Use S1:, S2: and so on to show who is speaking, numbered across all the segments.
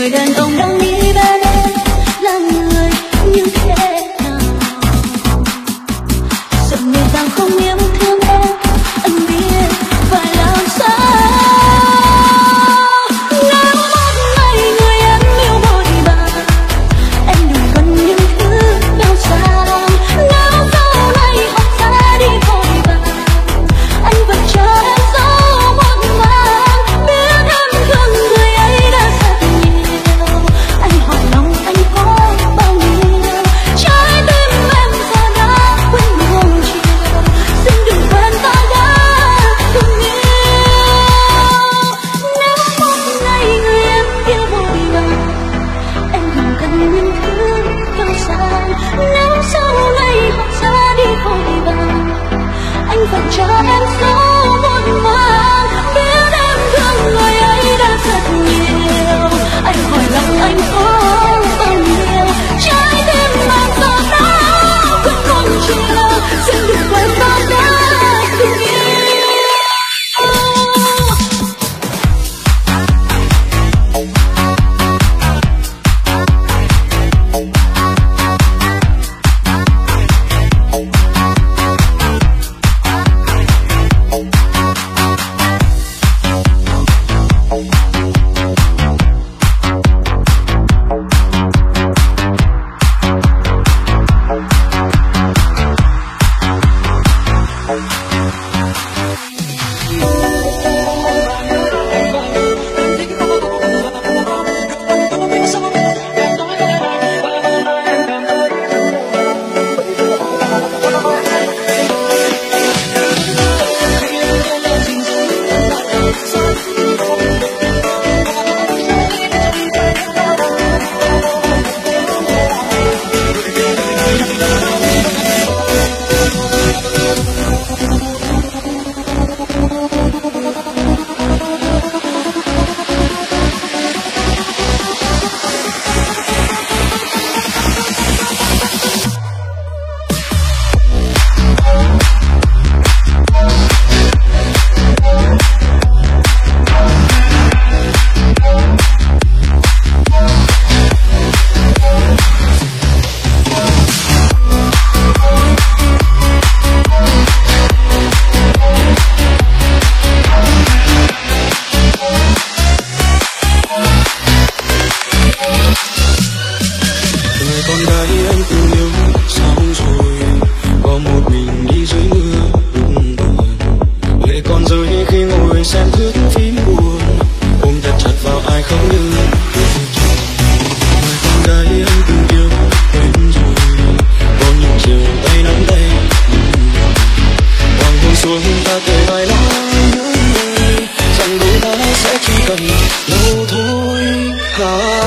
S1: 虽然。go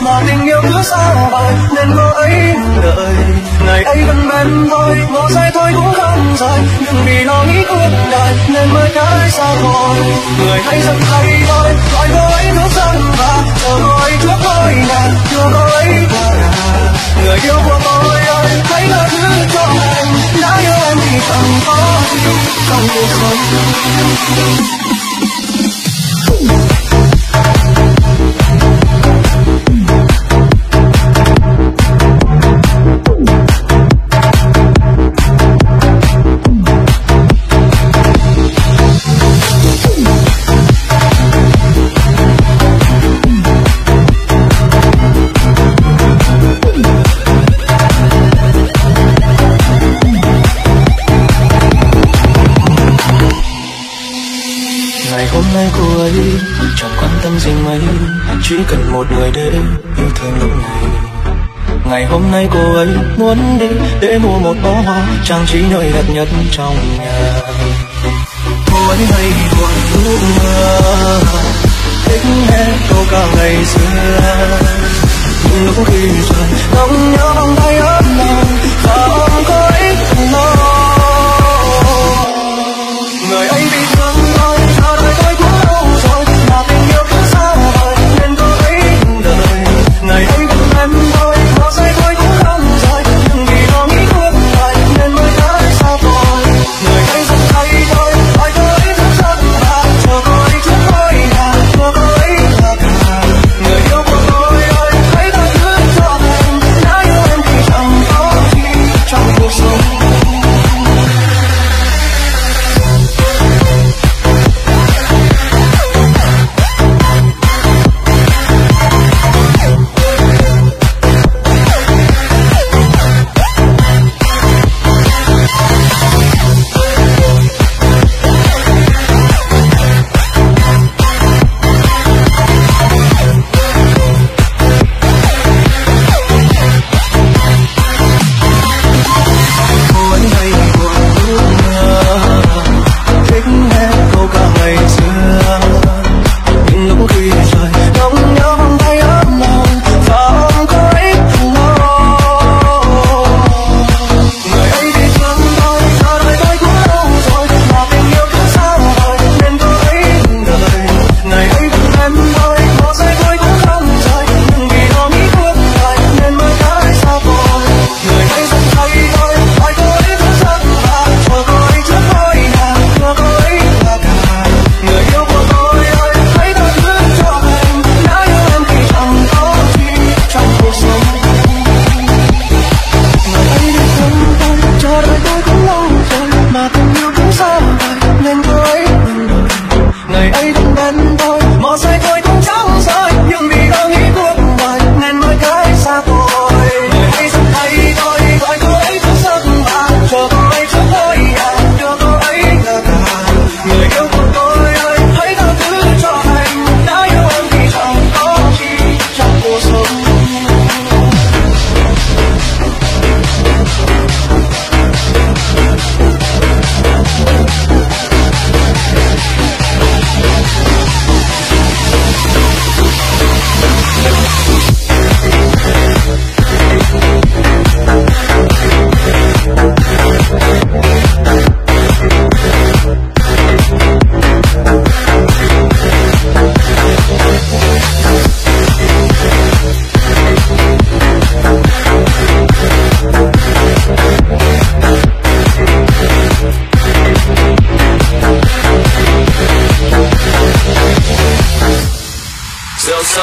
S1: mà
S2: tình yêu cứ
S1: xa
S3: vời nên cô ấy đợi. Ngày ấy vẫn bên tôi ngó giây thôi cũng không dài nhưng vì lo nghĩ cuộc đời nên mới cái xa rồi. Người hãy dần thay tôi gọi cô ấy nước dân và chờ cô ấy trước tôi nè chưa cô ấy qua người yêu của tôi ơi, hãy là thứ cho anh đã yêu em thì chẳng có chẳng quan tâm gì mấy, chỉ cần một người để yêu thương lúc này. Ngày hôm nay cô ấy muốn đi để mua một bó hoa trang trí nơi đẹp nhất trong nhà. Cô ấy hay buồn lúc mơ thích nghe câu ca ngày xưa. Nhưng lúc khi trời nóng nhớ vòng tay ấm lòng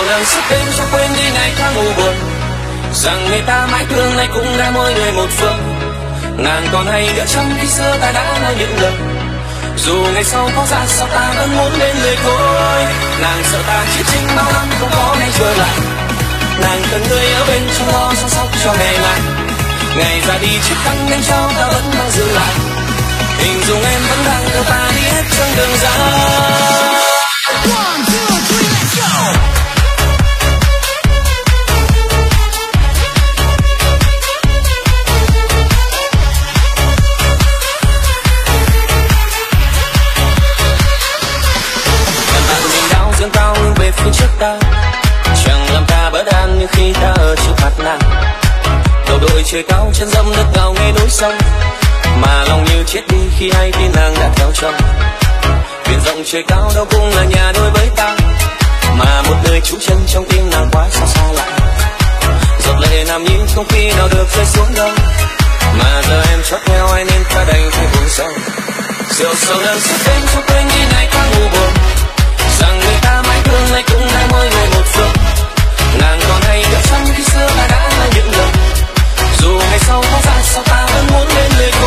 S1: rượu sầu sức đêm cho quên đi ngày tháng u buồn. Rằng người ta mãi thương nay cũng đã mỗi người một phương. Nàng còn hay nhớ trong khi xưa ta đã nói những lời. Dù ngày sau có ra sao ta vẫn muốn bên người thôi. Nàng sợ ta chỉ trinh bao năm không có ngày trở lại. Nàng cần người ở bên trong lo chăm sóc cho ngày mai ngày ra đi chiếc khăn em trao ta vẫn mang giữ lại. Hình dung em vẫn đang theo ta đi hết trong đường dài. Chân dâm nước cao nghe núi sông. Mà lòng như chết đi khi hay tin nàng đã theo chồng. Biển rộng trời cao đâu cũng là nhà đôi với ta. Mà một nơi trú chân trong tim nàng quá xa xa lạ. Giọt lệ nằm nhìn không khi nào được rơi xuống đâu. Mà giờ em chót theo ai nên ta đành phải buồn sâu. Rượu sầu đang sức đến cho quên đi ngày tháng u buồn. Rằng người ta mãi thương nay cũng đã mỗi người một phương sao ta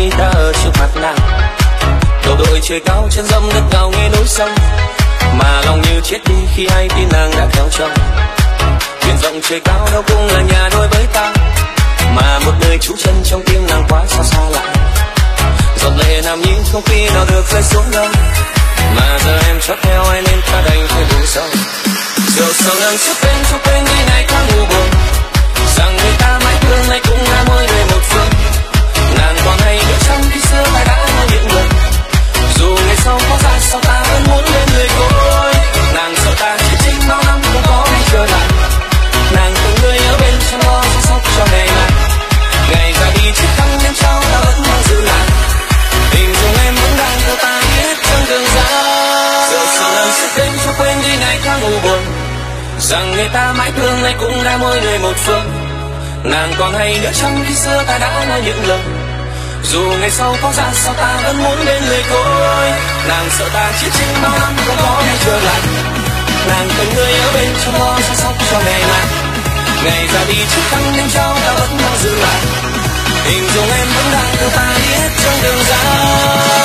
S1: khi ta ở trước mặt nàng. Đầu đội trời cao, chân dâm đất cao nghe núi sông mà lòng như chết đi khi hay tin nàng đã theo chồng. Biển rộng trời cao đâu cũng là nhà đôi với ta. Mà một nơi trú chân trong tim nàng quá xa xa lạ. Giọt lệ nằm nhìn không khi nào được rơi xuống đâu. Mà giờ em chót theo ai nên ta đành phải buồn sâu rượu sầu nắng trước bên cho quên đi này tháng u buồn. Rằng người ta mãi thương, nay cũng là mỗi người một phương xưa ta đã những dù ngày sau có ra sao ta vẫn muốn lên người cối nàng sợ ta chỉ chính bao năm không có ngày trở lại. Nàng từng người ở bên chăm lo chăm sóc cho ngày mai ngày ra đi chiếc khăn em trao ta vẫn mang giữ lại. Tình dù em vẫn đang theo ta biết trong đường dài. Giờ sao làm sẽ đêm cho quên đi ngày tháng u buồn. Rằng người ta mãi thương nay cũng đã mỗi người một phương. Nàng còn hay nhớ trong khi xưa ta đã nói những lời dù ngày sau có ra sao ta vẫn muốn bên người thôi nàng sợ ta chết chính bao năm không có ngày trở lại nàng cần người ở bên trong lo chăm sóc cho ngày mai ngày ra đi chiếc khăn đêm trao ta vẫn mong giữ lại. Hình dung em vẫn đang theo ta đi hết trong đường dài.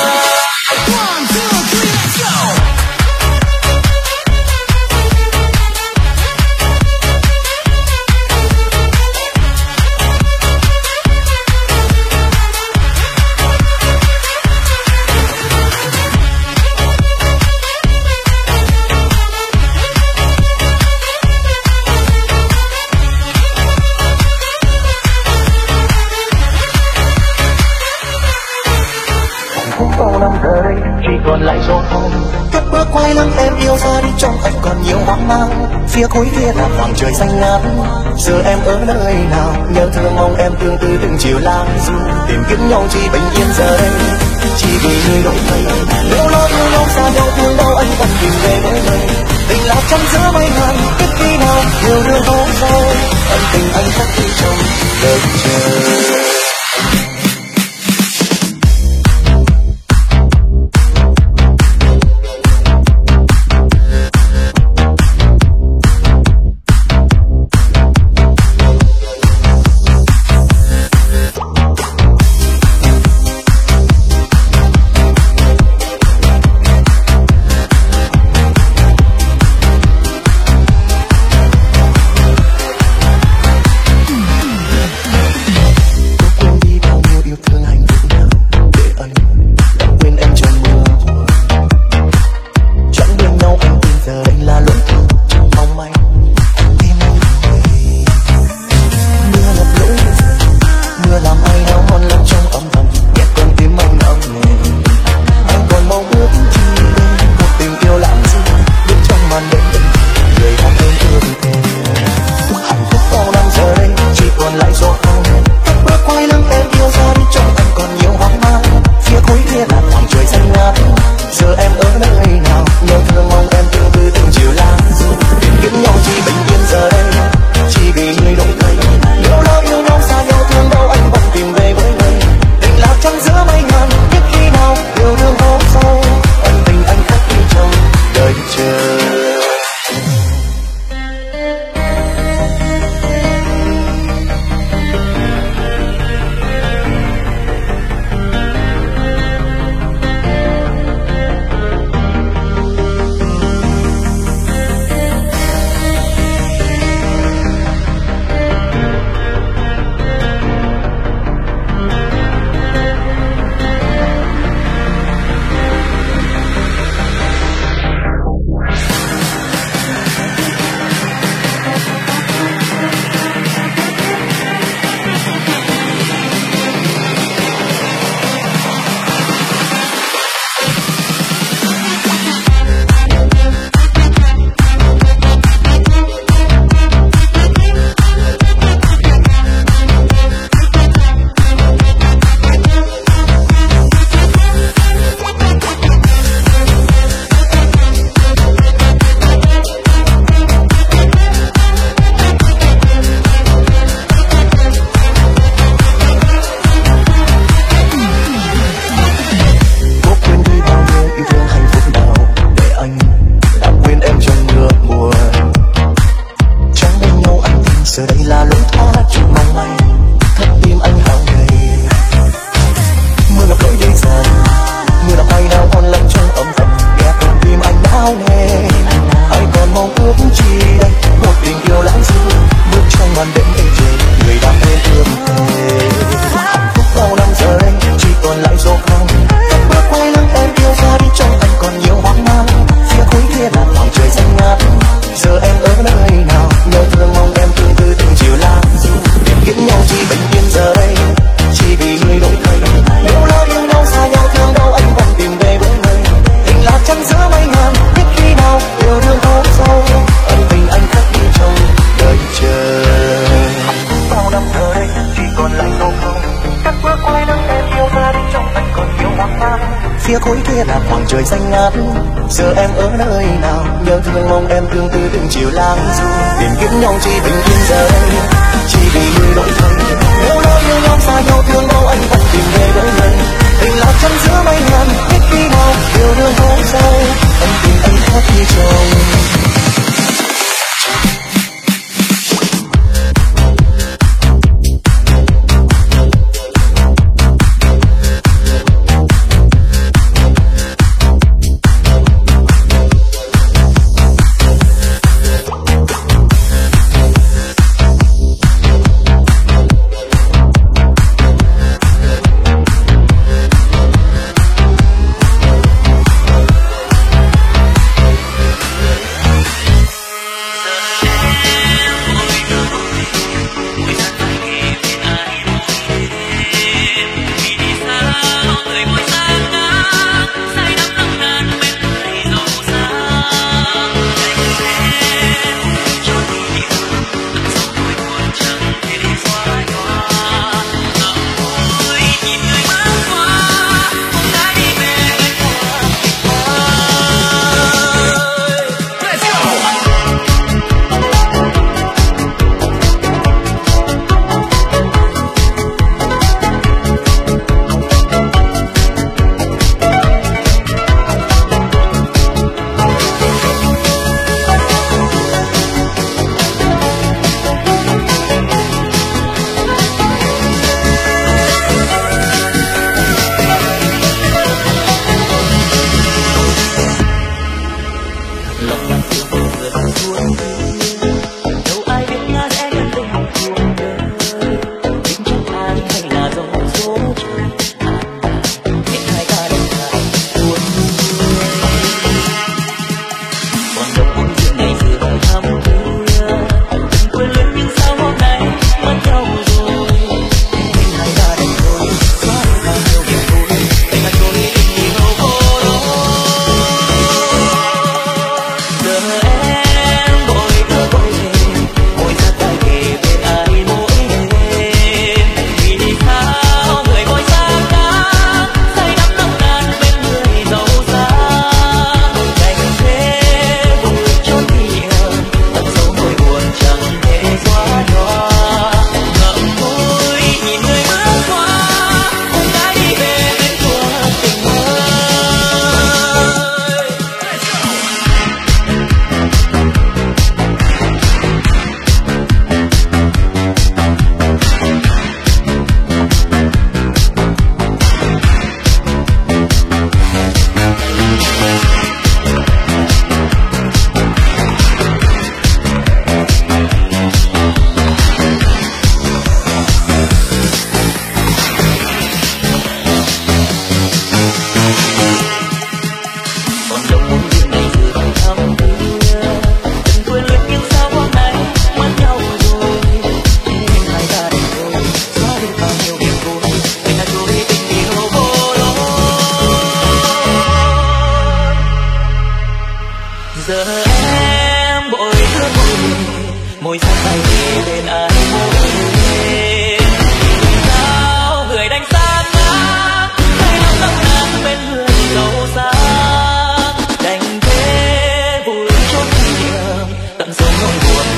S4: you know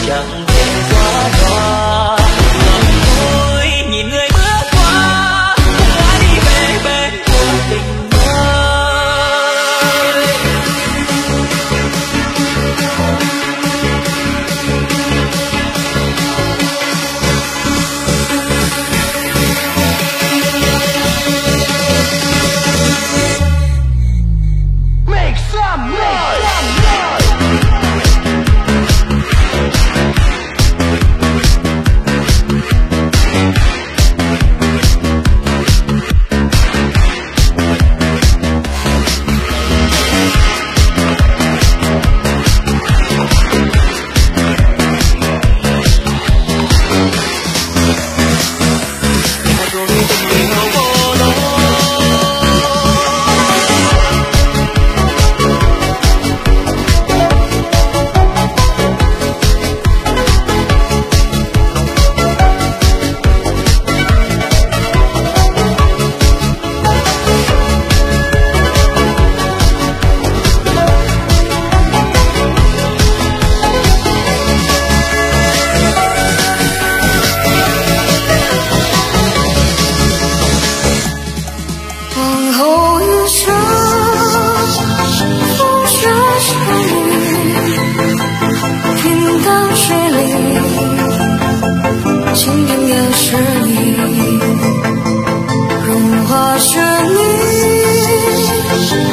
S4: chẳng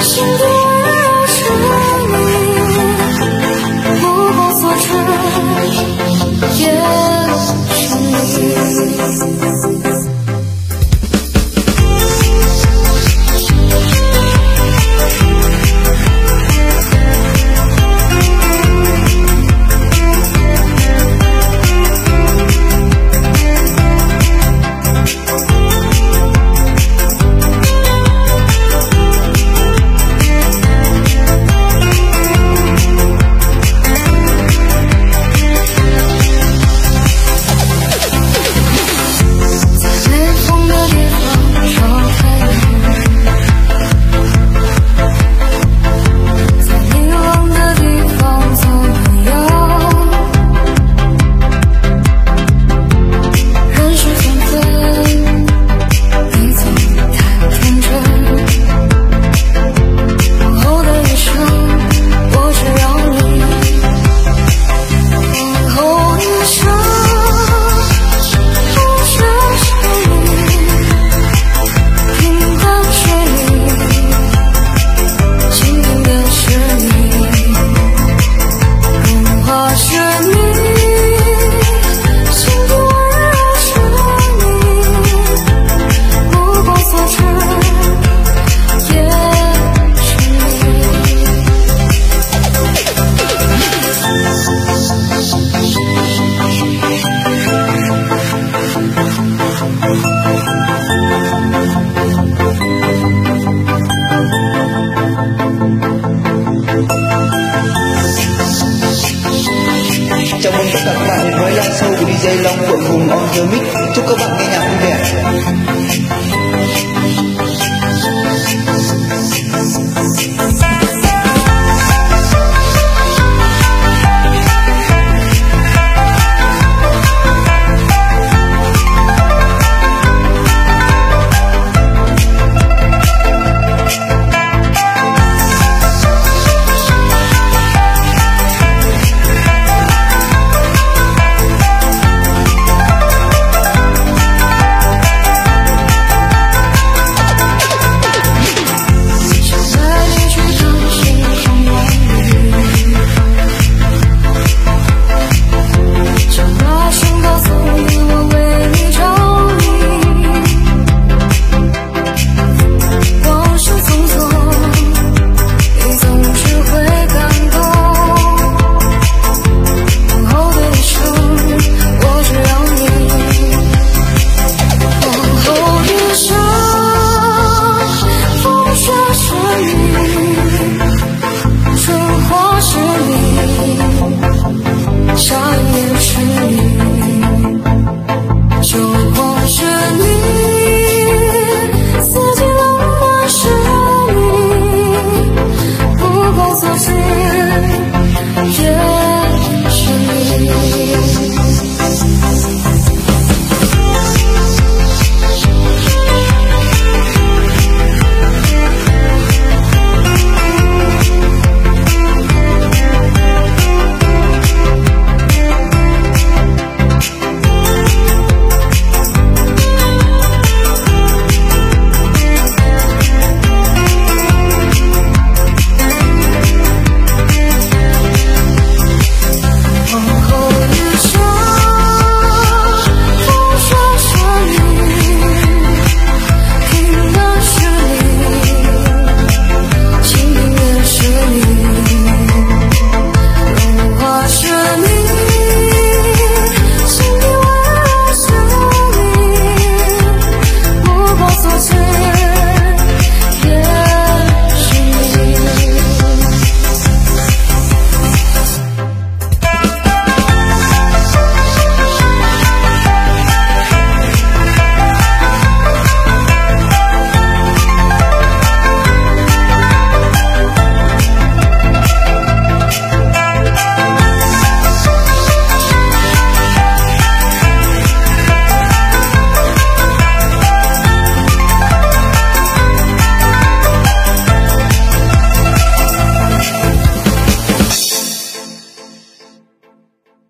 S4: 心动。